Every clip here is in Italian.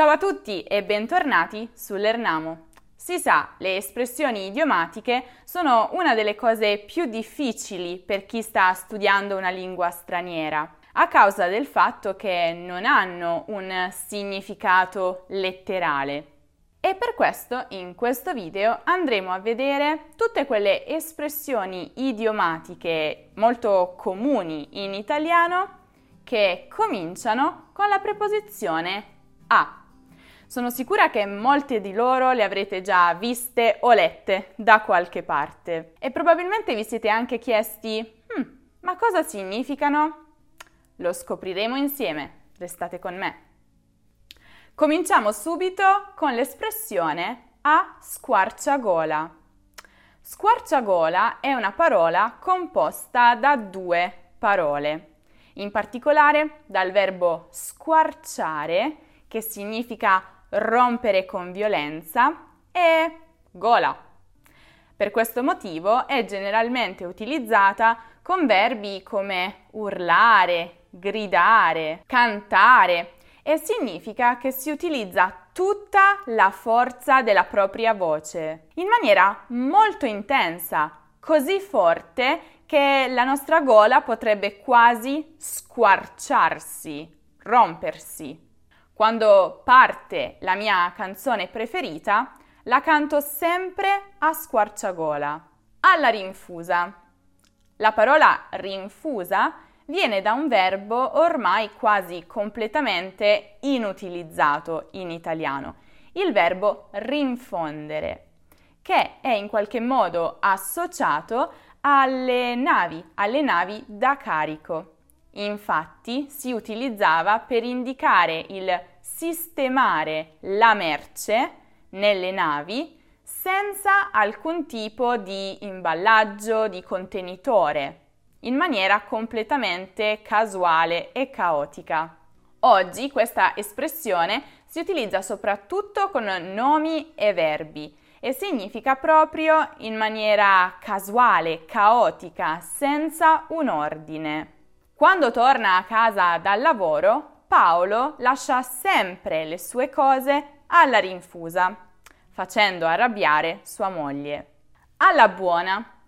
Ciao a tutti e bentornati sull'Ernamo. Si sa, le espressioni idiomatiche sono una delle cose più difficili per chi sta studiando una lingua straniera, a causa del fatto che non hanno un significato letterale. E per questo in questo video andremo a vedere tutte quelle espressioni idiomatiche molto comuni in italiano che cominciano con la preposizione a. Sono sicura che molte di loro le avrete già viste o lette da qualche parte e probabilmente vi siete anche chiesti, hm, ma cosa significano? Lo scopriremo insieme, restate con me. Cominciamo subito con l'espressione a squarciagola. Squarciagola è una parola composta da due parole, in particolare dal verbo squarciare, che significa rompere con violenza, e gola. Per questo motivo è generalmente utilizzata con verbi come urlare, gridare, cantare e significa che si utilizza tutta la forza della propria voce in maniera molto intensa, così forte che la nostra gola potrebbe quasi squarciarsi, rompersi. Quando parte la mia canzone preferita, la canto sempre a squarciagola, alla rinfusa. La parola rinfusa viene da un verbo ormai quasi completamente inutilizzato in italiano, il verbo rinfondere, che è in qualche modo associato alle navi, alle navi da carico. Infatti si utilizzava per indicare il sistemare la merce nelle navi senza alcun tipo di imballaggio, di contenitore, in maniera completamente casuale e caotica. Oggi questa espressione si utilizza soprattutto con nomi e verbi e significa proprio in maniera casuale, caotica, senza un ordine. Quando torna a casa dal lavoro, Paolo lascia sempre le sue cose alla rinfusa, facendo arrabbiare sua moglie. Alla buona.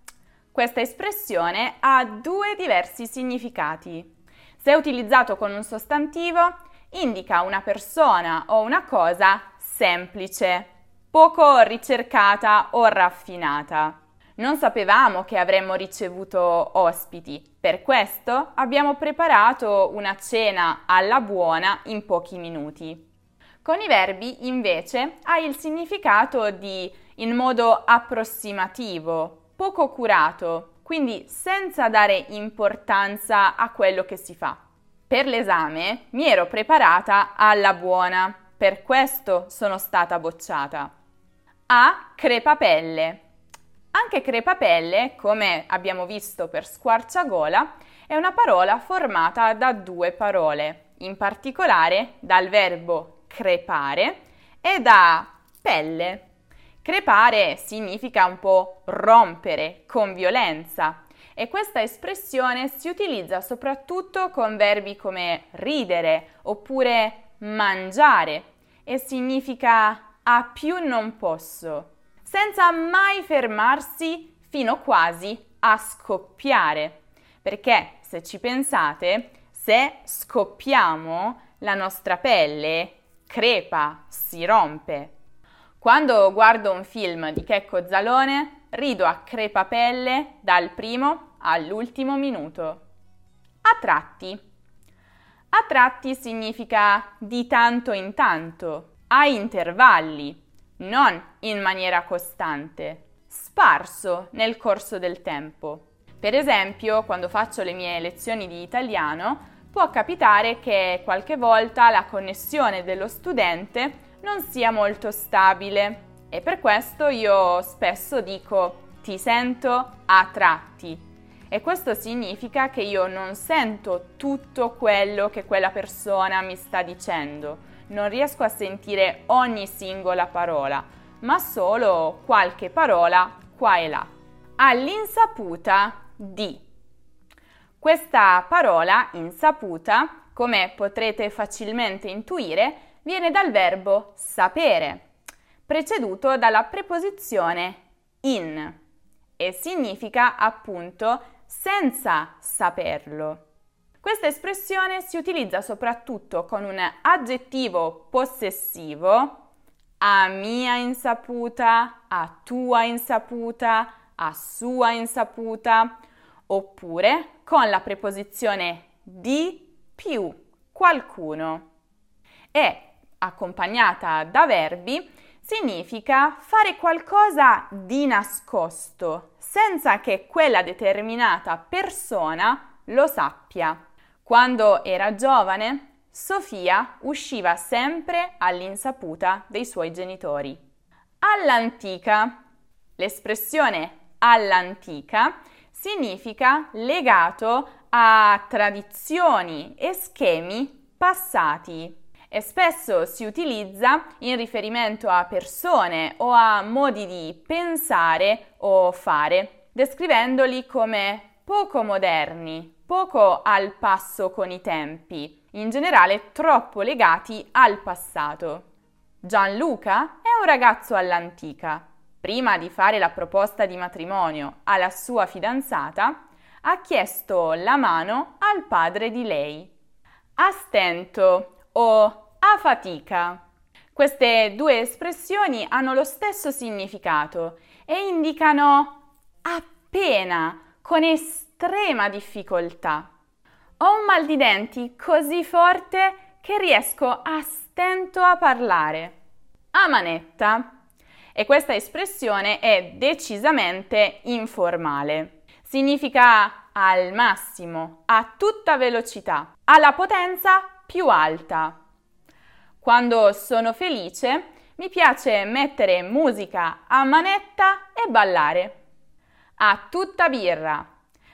Questa espressione ha due diversi significati. Se utilizzato con un sostantivo, indica una persona o una cosa semplice, poco ricercata o raffinata. Non sapevamo che avremmo ricevuto ospiti, per questo abbiamo preparato una cena alla buona in pochi minuti. Con i verbi invece ha il significato di in modo approssimativo, poco curato, quindi senza dare importanza a quello che si fa. Per l'esame mi ero preparata alla buona, per questo sono stata bocciata. A crepapelle. Anche crepapelle, come abbiamo visto per squarciagola, è una parola formata da due parole, in particolare dal verbo crepare e da pelle. Crepare significa un po' rompere con violenza e questa espressione si utilizza soprattutto con verbi come ridere oppure mangiare e significa a più non posso senza mai fermarsi fino quasi a scoppiare. Perché se ci pensate, se scoppiamo, la nostra pelle crepa, si rompe. Quando guardo un film di Checco Zalone, rido a crepapelle dal primo all'ultimo minuto. A tratti. A tratti significa di tanto in tanto, a intervalli non in maniera costante, sparso nel corso del tempo. Per esempio, quando faccio le mie lezioni di italiano, può capitare che qualche volta la connessione dello studente non sia molto stabile e per questo io spesso dico ti sento a tratti e questo significa che io non sento tutto quello che quella persona mi sta dicendo non riesco a sentire ogni singola parola, ma solo qualche parola qua e là. All'insaputa di. Questa parola, insaputa, come potrete facilmente intuire, viene dal verbo sapere, preceduto dalla preposizione in e significa appunto senza saperlo. Questa espressione si utilizza soprattutto con un aggettivo possessivo a mia insaputa, a tua insaputa, a sua insaputa, oppure con la preposizione di più qualcuno. E accompagnata da verbi significa fare qualcosa di nascosto, senza che quella determinata persona lo sappia. Quando era giovane, Sofia usciva sempre all'insaputa dei suoi genitori. All'antica. L'espressione all'antica significa legato a tradizioni e schemi passati e spesso si utilizza in riferimento a persone o a modi di pensare o fare, descrivendoli come poco moderni, poco al passo con i tempi, in generale troppo legati al passato. Gianluca è un ragazzo all'antica. Prima di fare la proposta di matrimonio alla sua fidanzata, ha chiesto la mano al padre di lei. A stento o a fatica. Queste due espressioni hanno lo stesso significato e indicano appena, con estrema difficoltà. Ho un mal di denti così forte che riesco a stento a parlare. A manetta. E questa espressione è decisamente informale. Significa al massimo, a tutta velocità, alla potenza più alta. Quando sono felice mi piace mettere musica a manetta e ballare. A tutta birra.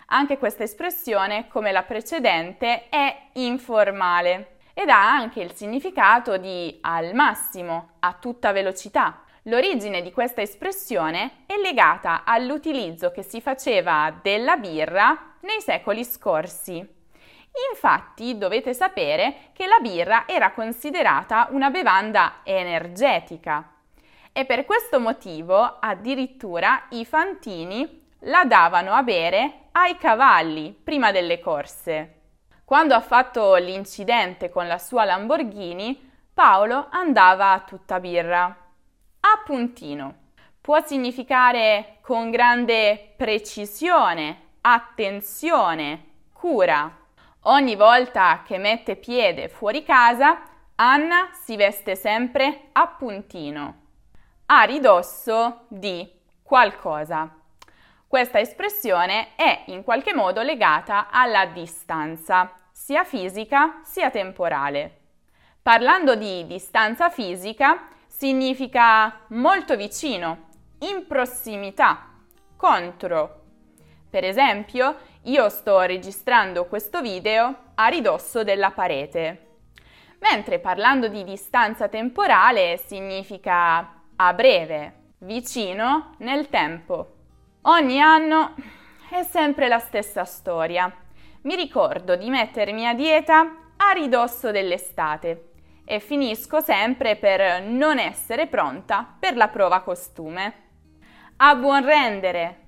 Anche questa espressione, come la precedente, è informale ed ha anche il significato di al massimo, a tutta velocità. L'origine di questa espressione è legata all'utilizzo che si faceva della birra nei secoli scorsi. Infatti dovete sapere che la birra era considerata una bevanda energetica e per questo motivo addirittura i fantini la davano a bere ai cavalli prima delle corse. Quando ha fatto l'incidente con la sua Lamborghini, Paolo andava a tutta birra. A puntino può significare con grande precisione, attenzione, cura. Ogni volta che mette piede fuori casa, Anna si veste sempre a puntino, a ridosso di qualcosa. Questa espressione è in qualche modo legata alla distanza, sia fisica sia temporale. Parlando di distanza fisica, significa molto vicino, in prossimità, contro. Per esempio, io sto registrando questo video a ridosso della parete. Mentre parlando di distanza temporale significa a breve, vicino nel tempo. Ogni anno è sempre la stessa storia. Mi ricordo di mettermi a dieta a ridosso dell'estate e finisco sempre per non essere pronta per la prova costume. A buon rendere,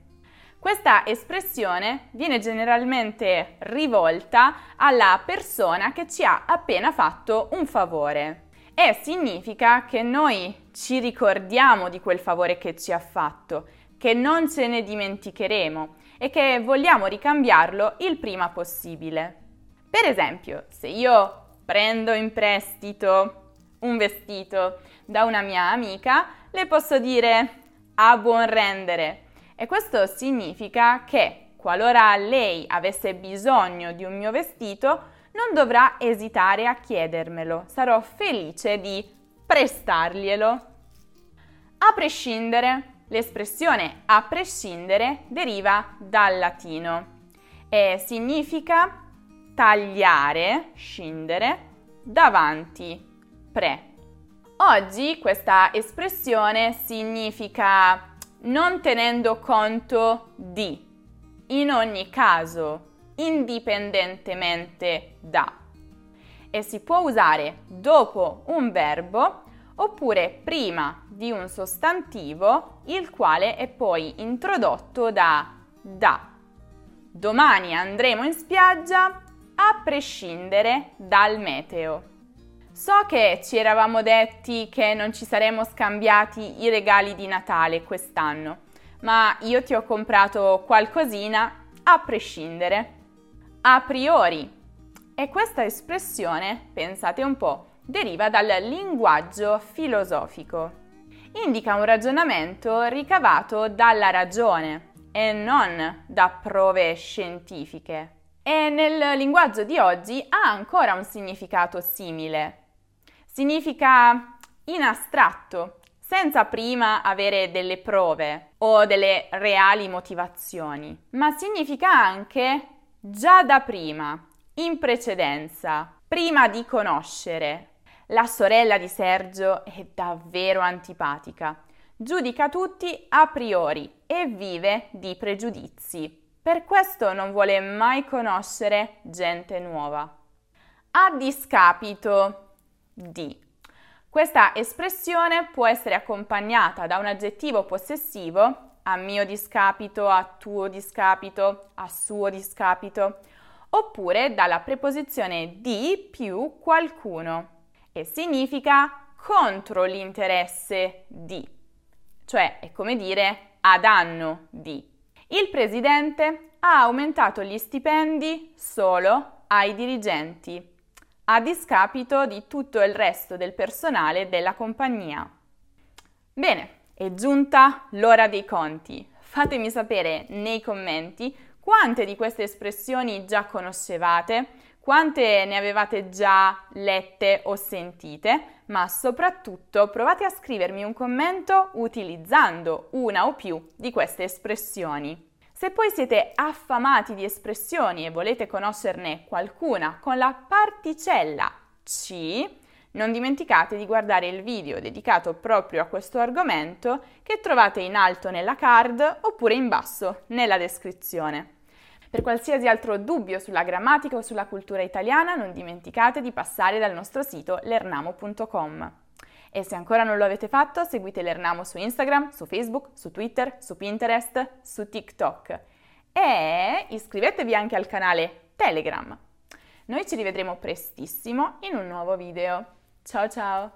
questa espressione viene generalmente rivolta alla persona che ci ha appena fatto un favore e significa che noi ci ricordiamo di quel favore che ci ha fatto, che non ce ne dimenticheremo e che vogliamo ricambiarlo il prima possibile. Per esempio, se io prendo in prestito un vestito da una mia amica, le posso dire a buon rendere e questo significa che qualora lei avesse bisogno di un mio vestito, non dovrà esitare a chiedermelo, sarò felice di prestarglielo. A prescindere, l'espressione a prescindere deriva dal latino e significa tagliare, scindere, davanti, pre. Oggi questa espressione significa non tenendo conto di, in ogni caso, indipendentemente da. e si può usare dopo un verbo oppure prima di un sostantivo il quale è poi introdotto da da. Domani andremo in spiaggia a prescindere dal meteo. So che ci eravamo detti che non ci saremmo scambiati i regali di Natale quest'anno, ma io ti ho comprato qualcosina a prescindere. A priori. E questa espressione, pensate un po', deriva dal linguaggio filosofico. Indica un ragionamento ricavato dalla ragione e non da prove scientifiche. E nel linguaggio di oggi ha ancora un significato simile. Significa in astratto, senza prima avere delle prove o delle reali motivazioni, ma significa anche già da prima, in precedenza, prima di conoscere, la sorella di Sergio è davvero antipatica. Giudica tutti a priori e vive di pregiudizi. Per questo non vuole mai conoscere gente nuova. A discapito di. Questa espressione può essere accompagnata da un aggettivo possessivo, a mio discapito, a tuo discapito, a suo discapito, oppure dalla preposizione di più qualcuno e significa contro l'interesse di, cioè è come dire a danno di. Il presidente ha aumentato gli stipendi solo ai dirigenti, a discapito di tutto il resto del personale della compagnia. Bene, è giunta l'ora dei conti. Fatemi sapere nei commenti quante di queste espressioni già conoscevate, quante ne avevate già lette o sentite, ma soprattutto provate a scrivermi un commento utilizzando una o più di queste espressioni. Se poi siete affamati di espressioni e volete conoscerne qualcuna con la particella C, non dimenticate di guardare il video dedicato proprio a questo argomento che trovate in alto nella card oppure in basso nella descrizione. Per qualsiasi altro dubbio sulla grammatica o sulla cultura italiana non dimenticate di passare dal nostro sito lernamo.com. E se ancora non lo avete fatto, seguite l'Ernamo su Instagram, su Facebook, su Twitter, su Pinterest, su TikTok. E iscrivetevi anche al canale Telegram. Noi ci rivedremo prestissimo in un nuovo video. Ciao ciao!